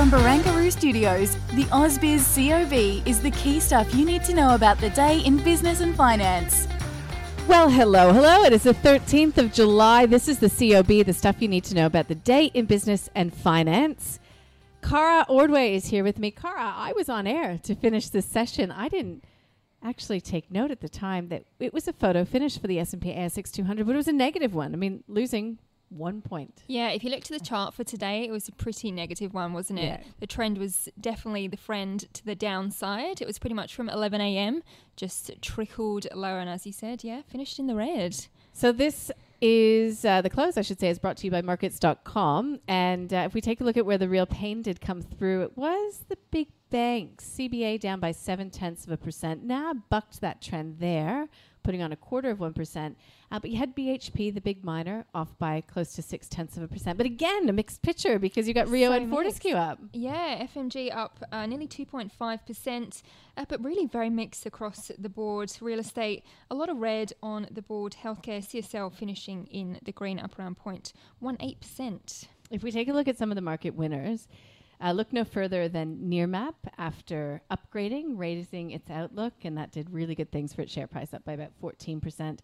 From Barangaroo Studios, the AusBiz COB is the key stuff you need to know about the day in business and finance. Well, hello, hello. It is the 13th of July. This is the COB, the stuff you need to know about the day in business and finance. Cara Ordway is here with me. Cara, I was on air to finish this session. I didn't actually take note at the time that it was a photo finish for the S&P ASX 200, but it was a negative one. I mean, losing one point. Yeah, if you look to the chart for today, it was a pretty negative one, wasn't it? Yeah. The trend was definitely the friend to the downside. It was pretty much from 11 a.m., just trickled lower, and as you said, yeah, finished in the red. So this is uh, the close, I should say, is brought to you by markets.com. And uh, if we take a look at where the real pain did come through, it was the big banks. CBA down by seven tenths of a percent. Now bucked that trend there, putting on a quarter of 1%. Uh, but you had BHP, the big miner, off by close to six tenths of a percent. But again, a mixed picture because you got Rio So and mixed. Fortescue up. Yeah, FMG up uh, nearly 2.5%, uh, but really very mixed across the board. Real estate, a lot of red on the board. Healthcare, CSL finishing in the green, up around 0.18%. If we take a look at some of the market winners, uh, look no further than Nearmap after upgrading, raising its outlook, and that did really good things for its share price, up by about 14%.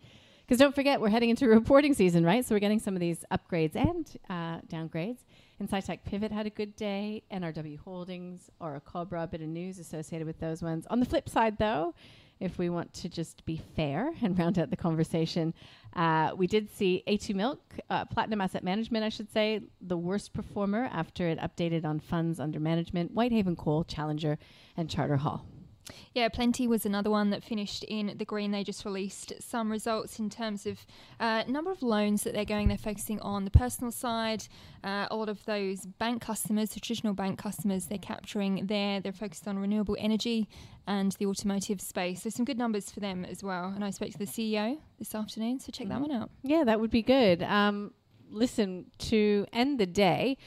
Because don't forget, we're heading into reporting season, right? So we're getting some of these upgrades and uh, downgrades. Incitec Pivot had a good day. NRW Holdings Orocobre, a bit of news associated with those ones. On the flip side, though, if we want to just be fair and round out the conversation, uh, we did see A2 Milk, uh, Platinum Asset Management, I should say, the worst performer after it updated on funds under management, Whitehaven Coal, Challenger, and Charter Hall. Yeah, Plenti was another one that finished in the green. They just released some results in terms of uh, number of loans that they're going. They're focusing on the personal side. Uh, a lot of those bank customers, traditional bank customers, they're capturing there. They're focused on renewable energy and the automotive space. So some good numbers for them as well. And I spoke to the CEO this afternoon, so check that one out. Yeah, that would be good. Um, listen, to end the day,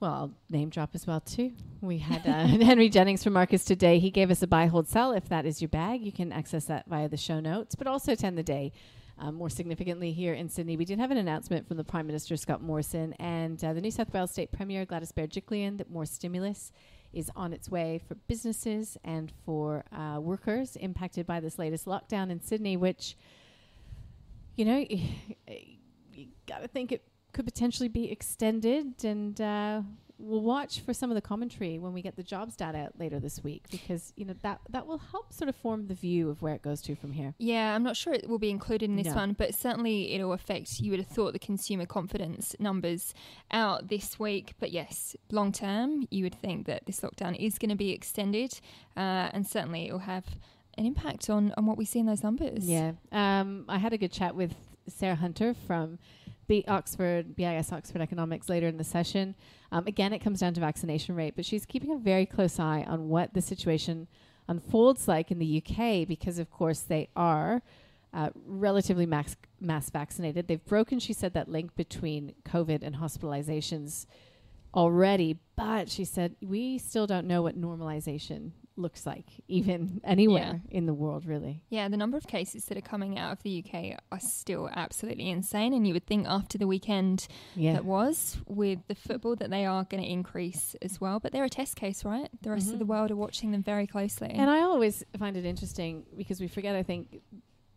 well, I'll name drop as well too. We had uh, Henry Jennings from Marcus Today. He gave us a buy, hold, sell. If that is your bag, you can access that via the show notes. But also attend the day, um, more significantly here in Sydney, we did have an announcement from the Prime Minister Scott Morrison and uh, the New South Wales State Premier Gladys Berejiklian that more stimulus is on its way for businesses and for uh, workers impacted by this latest lockdown in Sydney, which you know, you got to think it could potentially be extended, and uh, we'll watch for some of the commentary when we get the jobs data out later this week, because you know that that will help sort of form the view of where it goes to from here. Yeah, I'm not sure it will be included in this No. one, but certainly it'll affect, you would have thought, the consumer confidence numbers out this week. But yes, long term, you would think that this lockdown is going to be extended, uh, and certainly it will have an impact on, on what we see in those numbers. Yeah, um, I had a good chat with Sarah Hunter from B Oxford BIS Oxford Economics later in the session. Um, again, it comes down to vaccination rate, but she's keeping a very close eye on what the situation unfolds like in the UK because, of course, they are uh, relatively max mass vaccinated. They've broken, she said, that link between COVID and hospitalizations already, but she said we still don't know what normalization looks like, even anywhere in the world, really. Yeah, the number of cases that are coming out of the UK are still absolutely insane. And you would think after the weekend Yeah. that was with the football that they are going to increase as well. But they're a test case, right? The rest of the mm-hmm. world are watching them very closely. And I always find it interesting because we forget, I think,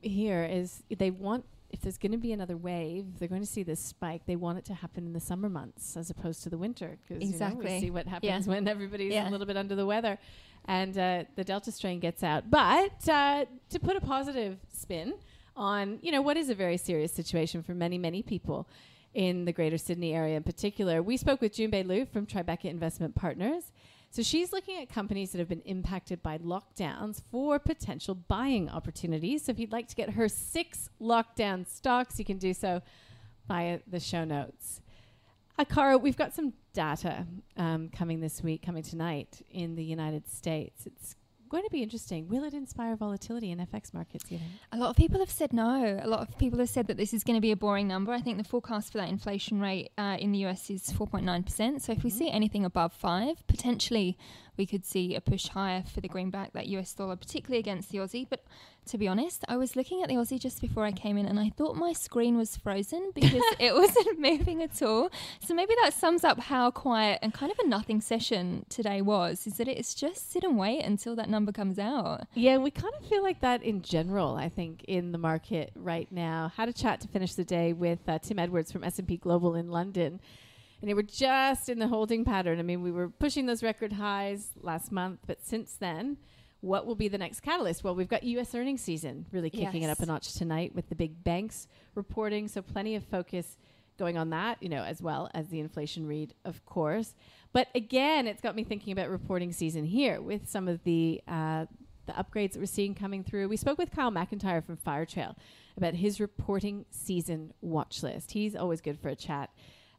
here is they want, if there's going to be another wave, they're going to see this spike, they want it to happen in the summer months as opposed to the winter. Because you know, we see what happens Yeah. when everybody's Yeah. a little bit under the weather and uh, the Delta strain gets out. But uh, to put a positive spin on, you know, what is a very serious situation for many, many people in the greater Sydney area in particular, we spoke with Jun Bei Liu from Tribeca Investment Partners So she's looking at companies that have been impacted by lockdowns for potential buying opportunities. So if you'd like to get her six lockdown stocks, you can do so via the show notes. Akara, we've got some data um, coming this week, coming tonight in the United States. It's going to be interesting. Will it inspire volatility in FX markets? You think? A lot of people have said no. A lot of people have said that this is going to be a boring number. I think the forecast for that inflation rate uh, in the US is 4.9%. So if we see anything above five, potentially we could see a push higher for the greenback, that US dollar, particularly against the Aussie. But to be honest, I was looking at the Aussie just before I came in and I thought my screen was frozen because it wasn't moving at all. So maybe that sums up how quiet and kind of a nothing session today was, is that it's just sit and wait until that number comes out. Yeah, we kind of feel like that in general, I think, in the market right now. Had a chat to finish the day with uh, Tim Edwards from S&P Global in London. And they were just in the holding pattern. I mean, we were pushing those record highs last month, but since then, what will be the next catalyst? Well, we've got U.S. earnings season really kicking it up a notch tonight with the big banks reporting. So plenty of focus going on that, you know, as well as the inflation read, of course. But again, it's got me thinking about reporting season here with some of the uh, the upgrades that we're seeing coming through. We spoke with Kyle Macintyre from Firetrail about his reporting season watch list. He's always good for a chat.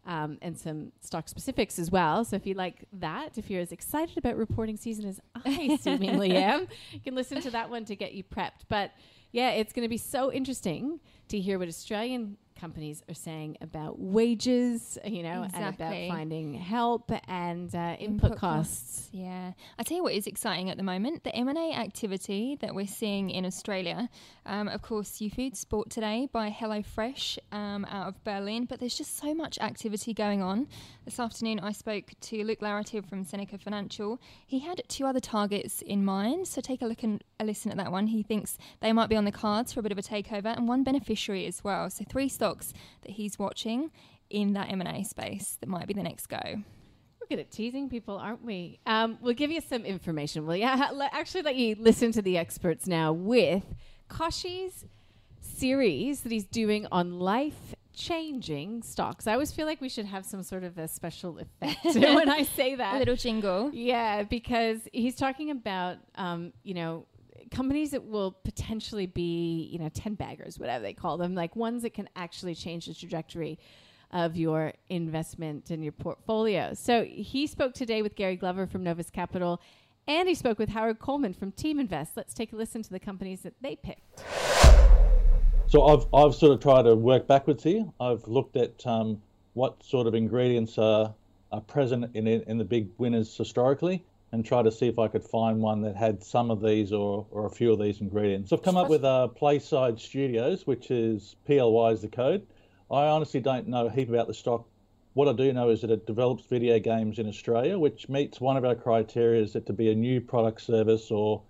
Um, and some stock specifics as well. So if you like that, if you're as excited about reporting season as I seemingly am, you can listen to that one to get you prepped. But yeah, it's going to be so interesting to hear what Australian companies are saying about wages, you know, and about finding help and uh, input, costs. Yeah, I tell you what is exciting at the moment: the M and A activity that we're seeing in Australia. Um, of course, Youfoodz bought today by HelloFresh um, out of Berlin, but there's just so much activity going on. This afternoon, I spoke to Luke Laretive from Seneca Financial. He had two other targets in mind, so take a look and a listen at that one. He thinks they might be on the cards for a bit of a takeover, and one beneficiary as well. So three stocks that he's watching in that M and A space that might be the next go. We're good at teasing people, aren't we? Um, we'll give you some information. We'll actually let you listen to the experts now with Koshi's series that he's doing on life changing stocks. I always feel like we should have some sort of a special effect when I say that. A little jingle. Yeah, because he's talking about, um, you know, companies that will potentially be, you know, 10 baggers, whatever they call them, like ones that can actually change the trajectory of your investment and your portfolio. So he spoke today with Gary Glover from Novus Capital and he spoke with Howard Coleman from Team Invest. Let's take a listen to the companies that they picked. So I've I've sort of tried to work backwards here. I've looked at um, what sort of ingredients are, are present in in the big winners historically, and try to see if I could find one that had some of these or, or a few of these ingredients. So I've come up with uh, Playside Studios, which is PLY is the code. I honestly don't know a heap about the stock. What I do know is that it develops video games in Australia, which meets one of our criteria is that to be a new product service or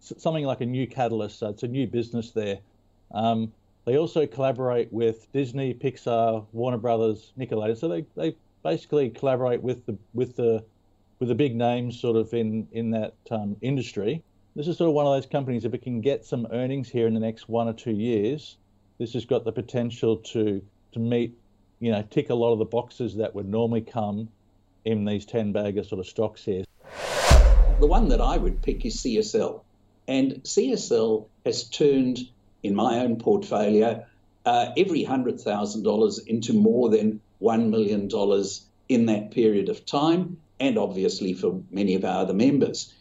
something like a new catalyst. So it's a new business there. Um, they also collaborate with Disney, Pixar, Warner Brothers, Nickelodeon. So they, they basically collaborate with the with the with the big names sort of in in that um, industry. This is sort of one of those companies. If it can get some earnings here in the next one or two years, this has got the potential to to meet, you know, tick a lot of the boxes that would normally come in these ten bagger sort of stocks here. The one that I would pick is CSL. And CSL has turned, in my own portfolio, uh, every $100,000 into more than $1 million in that period of time, and obviously for many of our other members.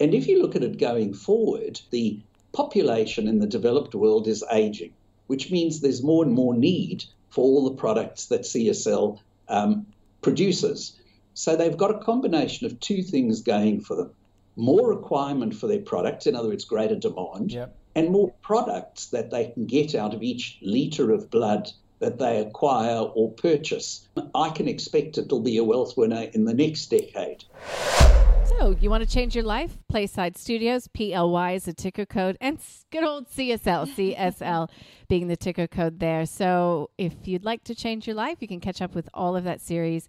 And if you look at it going forward, the population in the developed world is aging, which means there's more and more need for all the products that CSL um, produces. So they've got a combination of two things going for them more requirement for their products, in other words, greater demand, Yep. and more products that they can get out of each litre of blood that they acquire or purchase. I can expect it'll be a wealth winner in the next decade. So, you want to change your life? Playside Studios, PLY is the ticker code, and good old CSL, CSL being the ticker code there. So, if you'd like to change your life, you can catch up with all of that series.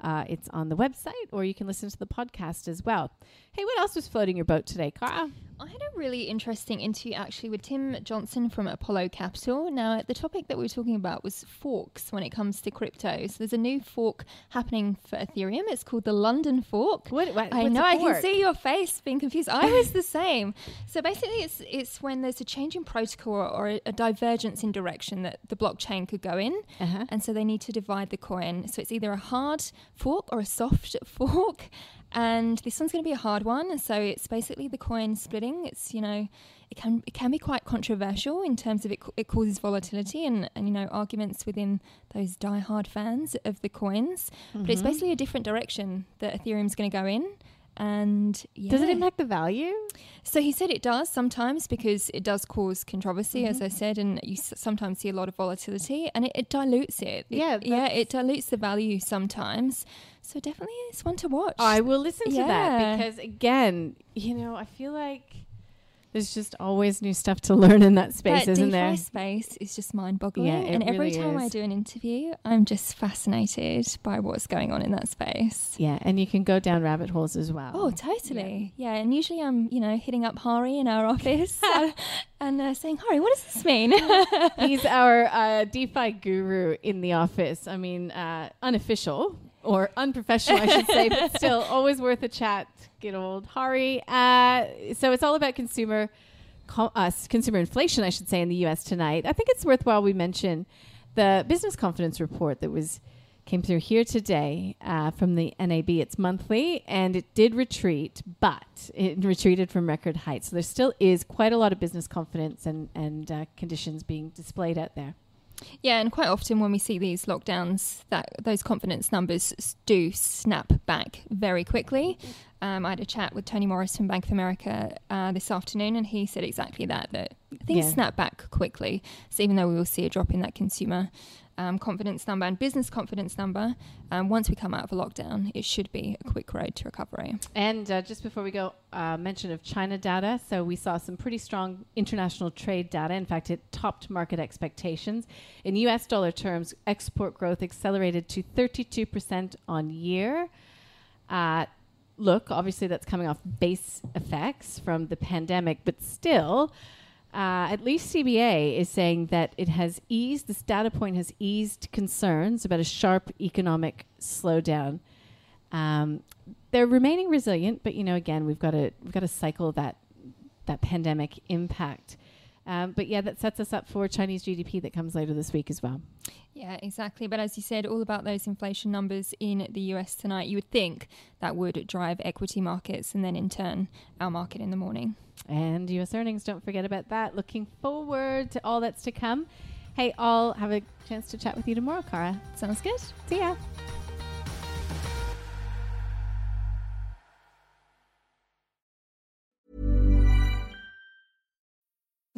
Uh, it's on the website, or you can listen to the podcast as well. Hey, what else was floating your boat today, Cara? I had a really interesting interview actually with Tim Johnson from Apollo Capital. Now, the topic that we were talking about was forks when it comes to crypto. So there's a new fork happening for Ethereum. It's called the London fork. What, what I know I can see your face being confused. I was the same. So basically, it's it's when there's a change in protocol or, or a, a divergence in direction that the blockchain could go in, Uh-huh. and so they need to divide the coin. So it's either a hard fork or a soft fork. And this one's going to be a hard one. So it's basically the coin splitting. It's you know, it can it can be quite controversial in terms of it. It causes volatility and and you know arguments within those diehard fans of the coins. But it's Mhm. basically a different direction that Ethereum's going to go in. And yeah. Does it impact the value? So he said it does sometimes because it does cause controversy, as Mhm. I said, and you s- sometimes see a lot of volatility, and it, it dilutes it. It- Yeah, yeah, it dilutes the value sometimes. So definitely, it's one to watch. I will listen to Yeah. that because again, you know, I feel like there's just always new stuff to learn in that space, that isn't DeFi there? space is just mind-boggling, Yeah, and every really time I do an interview, I'm just fascinated by what's going on in that space. Yeah, and you can go down rabbit holes as well. Oh, totally. Yeah. and usually I'm, you know, hitting up Hari in our office uh, and uh, saying, Hari, what does this mean? He's our uh, DeFi guru in the office. I mean, uh, unofficial or unprofessional, I should say, but still always worth a chat. Good old Hari. Uh, so it's all about consumer co- uh, consumer inflation, I should say, in the U.S. tonight. I think it's worthwhile we mention the business confidence report that was came through here today uh, from the NAB. It's monthly, and it did retreat, but it retreated from record heights. So there still is quite a lot of business confidence and and uh, conditions being displayed out there. Yeah, and quite often when we see these lockdowns, that those confidence numbers do snap back very quickly. Um, I had a chat with Tony Morris from Bank of America uh, this afternoon, and he said exactly that that things Yeah. snap back quickly. So even though we will see a drop in that consumer um, confidence number and business confidence number, um, once we come out of a lockdown, it should be a quick road to recovery. And uh, just before we go, uh, mention of China data. So we saw some pretty strong international trade data. In fact, it topped market expectations. In U.S. dollar terms, export growth accelerated to 32% on year. Uh, look, obviously that's coming off base effects from the pandemic, but still, uh, at least CBA is saying that it has eased, this data point has eased concerns about a sharp economic slowdown. Um, they're remaining resilient, but you know, again, we've got to we've got to cycle that that pandemic impact. Um, but yeah, that sets us up for Chinese GDP that comes later this week as well. Yeah, exactly. But as you said, all about those inflation numbers in the US tonight, you would think that would drive equity markets and then in turn our market in the morning. And US earnings, don't forget about that. Looking forward to all that's to come. Hey, I'll have a chance to chat with you tomorrow, Cara. Sounds good. See ya.